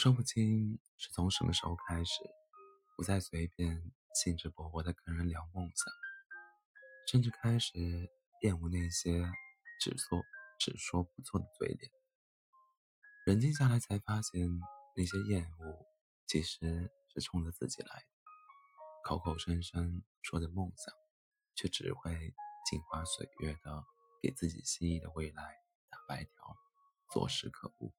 说不清是从什么时候开始，不再随便兴致勃勃地跟人聊梦想，甚至开始厌恶那些只说只说不做的嘴脸。冷静下来，才发现那些厌恶其实是冲着自己来的，口口声声说着梦想，却只会镜花水月的给自己心仪的未来打白条，做事可恶。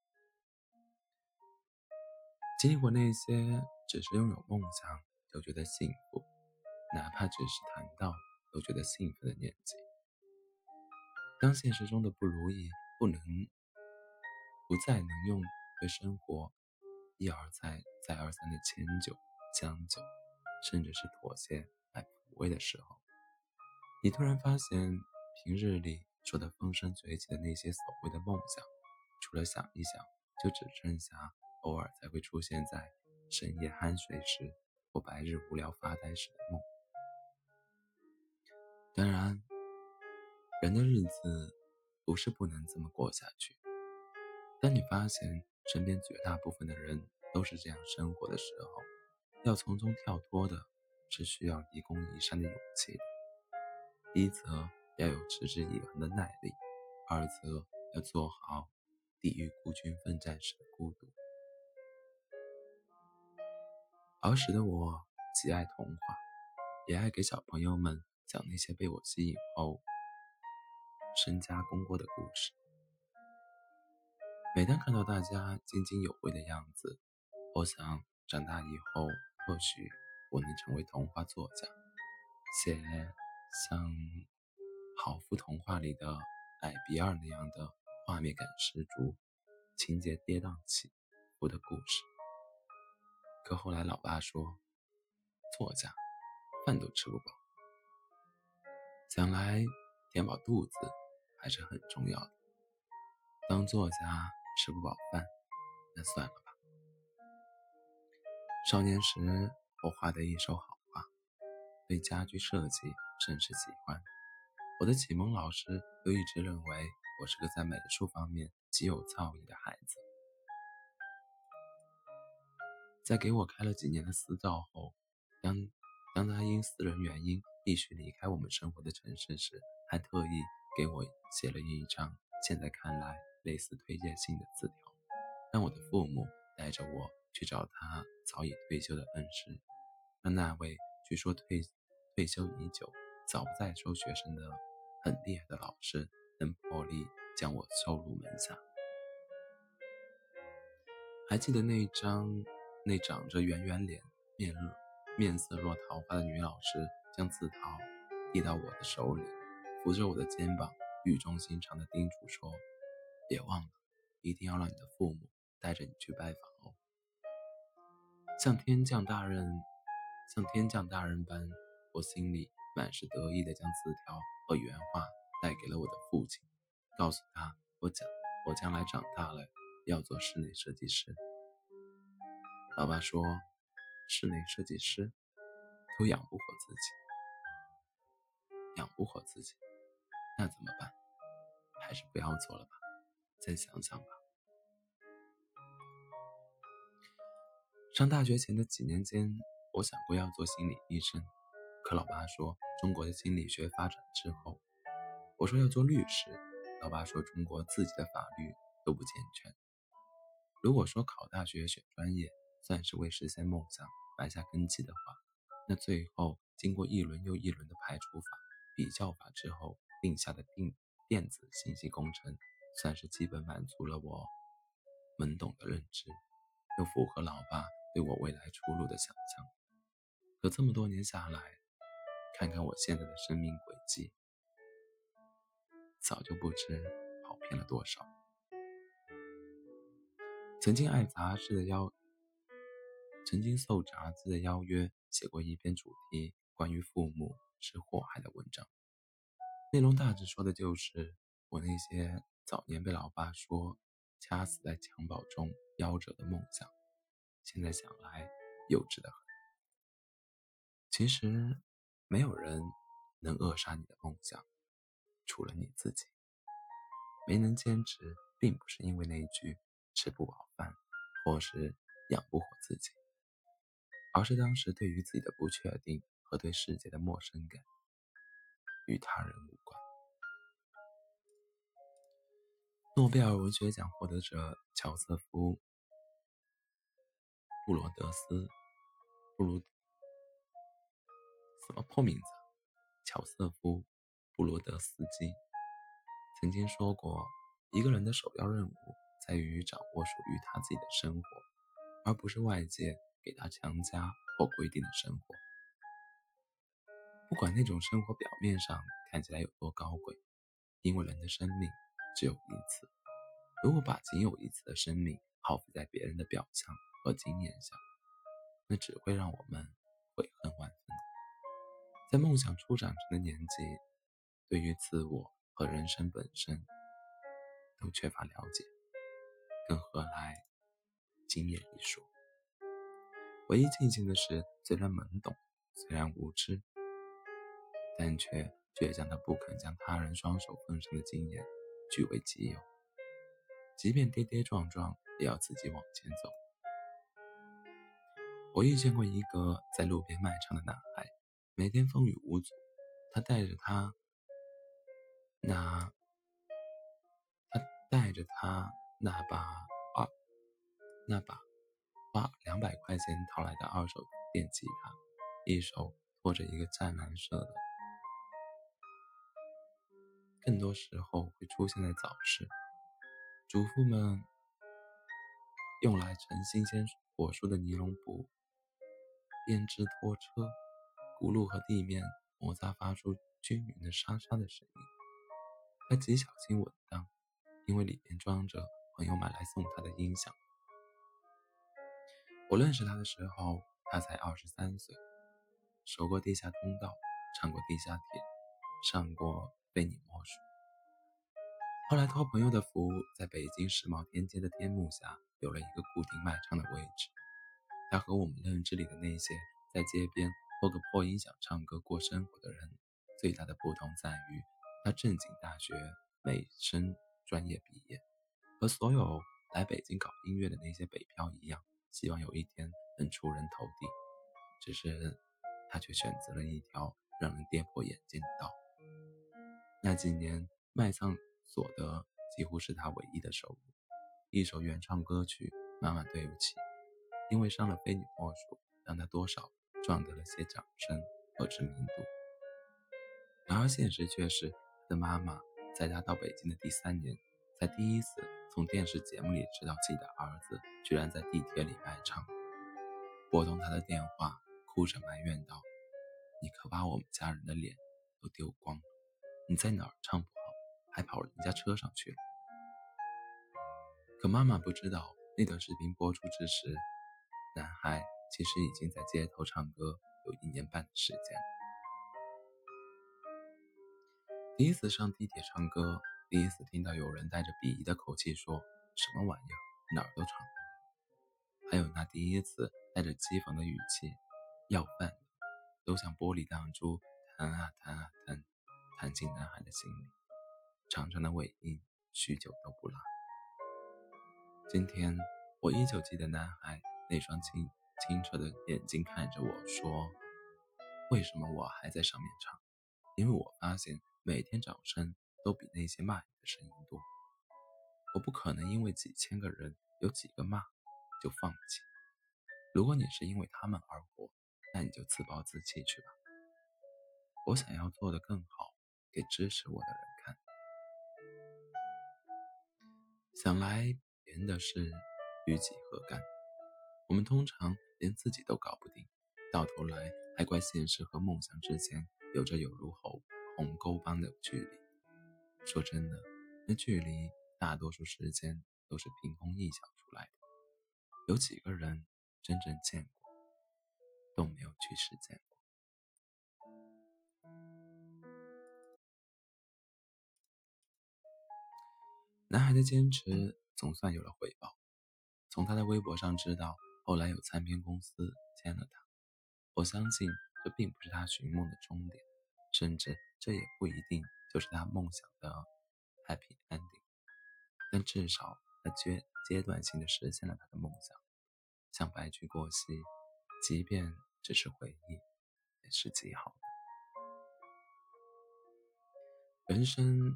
经历过那些只是拥有梦想就觉得幸福，哪怕只是谈到都觉得幸福的年纪，当现实中的不如意不能不再能用对生活一而再再而三的迁就、将就，甚至是妥协来抚慰的时候，你突然发现，平日里说的风生水起的那些所谓的梦想，除了想一想，就只剩下。偶尔才会出现在深夜酣睡时或白日无聊发呆时的梦。当然，人的日子不是不能这么过下去。当你发现身边绝大部分的人都是这样生活的时候，要从中跳脱的是需要移公移山的勇气。一则要有持之以恒的耐力，二则要做好抵御孤军奋战时的孤独。儿时的我极爱童话，也爱给小朋友们讲那些被我吸引后深加工过的故事。每当看到大家津津有味的样子，我想长大以后或许我能成为童话作家，写像《好夫童话》里的艾比尔那样的画面感十足、情节跌宕起伏的故事。可后来，老爸说：“作家饭都吃不饱，将来填饱肚子还是很重要的。当作家吃不饱饭，那算了吧。”少年时，我画的一手好画，对家居设计甚是喜欢。我的启蒙老师又一直认为我是个在美术方面极有造诣的孩子。在给我开了几年的私照后，当当他因私人原因必须离开我们生活的城市时，还特意给我写了一张现在看来类似推荐信的字条，让我的父母带着我去找他早已退休的恩师，让那位据说退退休已久、早不再收学生的很厉害的老师能破例将我收入门下。还记得那张。那长着圆圆脸、面面色若桃花的女老师将字条递到我的手里，扶着我的肩膀，语重心长地叮嘱说：“别忘了，一定要让你的父母带着你去拜访哦。”像天降大任，像天降大任般，我心里满是得意地将字条和原话带给了我的父亲，告诉他我将我将来长大了要做室内设计师。老爸说：“室内设计师都养不活自己，养不活自己，那怎么办？还是不要做了吧，再想想吧。”上大学前的几年间，我想过要做心理医生，可老爸说中国的心理学发展滞后，我说要做律师，老爸说中国自己的法律都不健全。如果说考大学选专业，算是为实现梦想埋下根基的话，那最后经过一轮又一轮的排除法、比较法之后定下的电电子信息工程，算是基本满足了我懵懂的认知，又符合老爸对我未来出路的想象。可这么多年下来，看看我现在的生命轨迹，早就不知跑偏了多少。曾经爱杂志的邀。曾经受杂志的邀约，写过一篇主题关于父母是祸害的文章，内容大致说的就是我那些早年被老爸说掐死在襁褓中夭折的梦想。现在想来，幼稚的很。其实，没有人能扼杀你的梦想，除了你自己。没能坚持，并不是因为那句吃不饱饭，或是。养不活自己，而是当时对于自己的不确定和对世界的陌生感，与他人无关。诺贝尔文学奖获得者乔瑟夫·布罗德斯，布鲁什么破名字？乔瑟夫·布罗德斯基曾经说过：“一个人的首要任务在于掌握属于他自己的生活，而不是外界给他强加或规定的生活。不管那种生活表面上看起来有多高贵，因为人的生命只有一次。如果把仅有一次的生命耗费在别人的表象和经验下，那只会让我们悔恨万分。”在梦想初长成的年纪，对于自我和人生本身都缺乏了解，更何来经验一说？唯一庆幸的是，虽然懵懂，虽然无知，但却倔强的不肯将他人双手奉上的经验据为己有，即便跌跌撞撞，也要自己往前走。我遇见过一个在路边卖唱的男孩。每天风雨无阻，他带着他那，他带着他那把二那把花两百块钱淘来的二手电吉他，一手托着一个湛蓝色的，更多时候会出现在早市，主妇们用来盛新鲜果蔬的尼龙布编织拖车。轱辘和地面摩擦发出均匀的沙沙的声音，还极小心稳当，因为里面装着朋友买来送他的音响。我认识他的时候，他才二十三岁，守过地下通道，唱过地下铁，上过非你莫属。后来托朋友的福，在北京世贸天阶的天幕下有了一个固定卖唱的位置。他和我们认知里的那些在街边。托个破音响唱歌过生活的人，最大的不同在于，他正经大学美声专业毕业，和所有来北京搞音乐的那些北漂一样，希望有一天能出人头地。只是他却选择了一条让人跌破眼镜的道。那几年卖唱所得几乎是他唯一的收入，一首原创歌曲《妈妈对不起》，因为伤了非你莫属，让他多少。赚得了些掌声和知名度，然而现实却是，他的妈妈在他到北京的第三年，才第一次从电视节目里知道自己的儿子居然在地铁里卖唱。拨通他的电话，哭着埋怨道：“你可把我们家人的脸都丢光了！你在哪儿唱不好，还跑人家车上去了？”可妈妈不知道，那段视频播出之时，男孩。其实已经在街头唱歌有一年半的时间。第一次上地铁唱歌，第一次听到有人带着鄙夷的口气说“什么玩意儿，哪儿都唱”，还有那第一次带着讥讽的语气“要饭都像玻璃弹珠弹啊弹啊弹，弹进男孩的心里，长长的尾音许久都不拉。今天我依旧记得男孩那双清。清澈的眼睛看着我说：“为什么我还在上面唱？因为我发现每天早晨都比那些骂你的声音多。我不可能因为几千个人有几个骂就放弃。如果你是因为他们而活，那你就自暴自弃去吧。我想要做的更好，给支持我的人看。想来别人的事与己何干？我们通常。”连自己都搞不定，到头来还怪现实和梦想之间有着有如鸿鸿沟般的距离。说真的，那距离大多数时间都是凭空臆想出来的。有几个人真正见过，都没有去实践过。男孩的坚持总算有了回报，从他的微博上知道。后来有唱片公司签了他，我相信这并不是他寻梦的终点，甚至这也不一定就是他梦想的 happy ending，但至少他阶阶段性的实现了他的梦想，像白驹过隙，即便只是回忆，也是极好的。人生，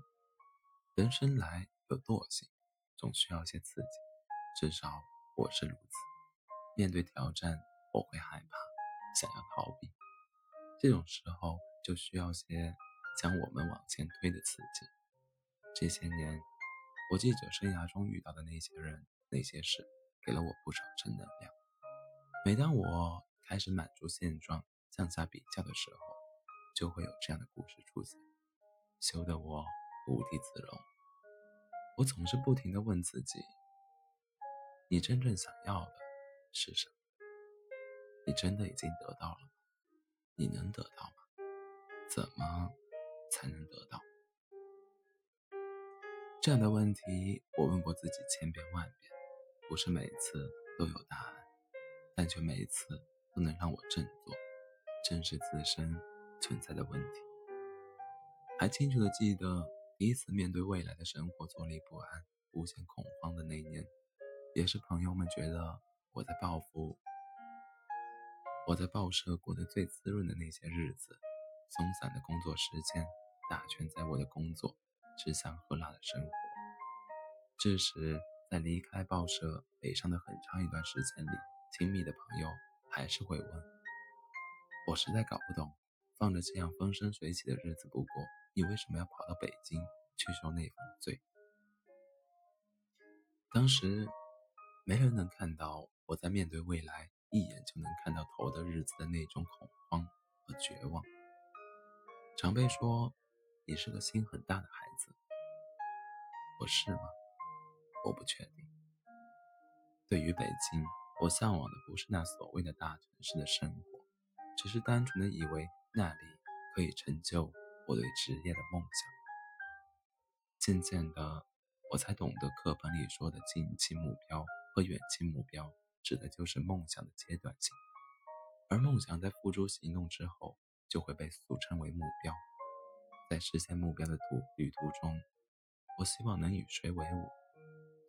人生来有惰性，总需要些刺激，至少我是如此。面对挑战，我会害怕，想要逃避。这种时候就需要些将我们往前推的刺激。这些年，我记者生涯中遇到的那些人、那些事，给了我不少正能量。每当我开始满足现状、降下比较的时候，就会有这样的故事出现，羞得我无地自容。我总是不停地问自己：你真正想要的？是什么？你真的已经得到了吗？你能得到吗？怎么才能得到？这样的问题，我问过自己千遍万遍，不是每次都有答案，但却每次都能让我振作，正视自身存在的问题。还清楚的记得，第一次面对未来的生活坐立不安、无限恐慌的那年，也是朋友们觉得。我在报复，我在报社过得最滋润的那些日子，松散的工作时间，打圈在我的工作，吃香喝辣的生活。这时，在离开报社北上的很长一段时间里，亲密的朋友还是会问：我实在搞不懂，放着这样风生水起的日子不过，你为什么要跑到北京去受那份罪？当时，没人能看到。我在面对未来一眼就能看到头的日子的那种恐慌和绝望。长辈说你是个心很大的孩子，我是吗？我不确定。对于北京，我向往的不是那所谓的大城市的生活，只是单纯的以为那里可以成就我对职业的梦想。渐渐的，我才懂得课本里说的近期目标和远期目标。指的就是梦想的阶段性，而梦想在付诸行动之后，就会被俗称为目标。在实现目标的途旅途中，我希望能与谁为伍，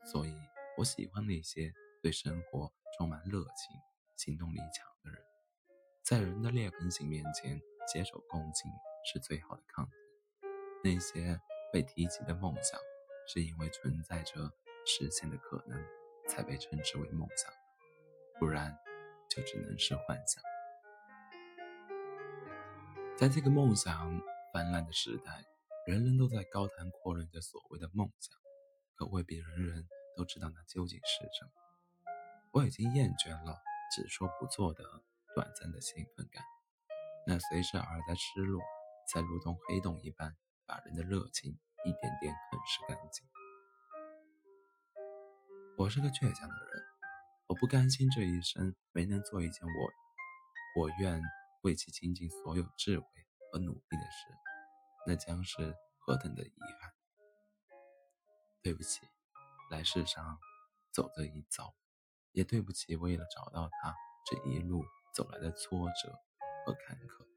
所以我喜欢那些对生活充满热情、行动力强的人。在人的劣根性面前，携手共进是最好的抗体。那些被提及的梦想，是因为存在着实现的可能，才被称之为梦想。不然，就只能是幻想。在这个梦想泛滥的时代，人人都在高谈阔论着所谓的梦想，可未必人人都知道那究竟是什么。我已经厌倦了只说不做的短暂的兴奋感，那随之而来的失落，在如同黑洞一般，把人的热情一点点啃食干净。我是个倔强的人。我不甘心这一生没能做一件我我愿为其倾尽所有智慧和努力的事，那将是何等的遗憾！对不起，来世上走这一遭，也对不起为了找到他这一路走来的挫折和坎坷。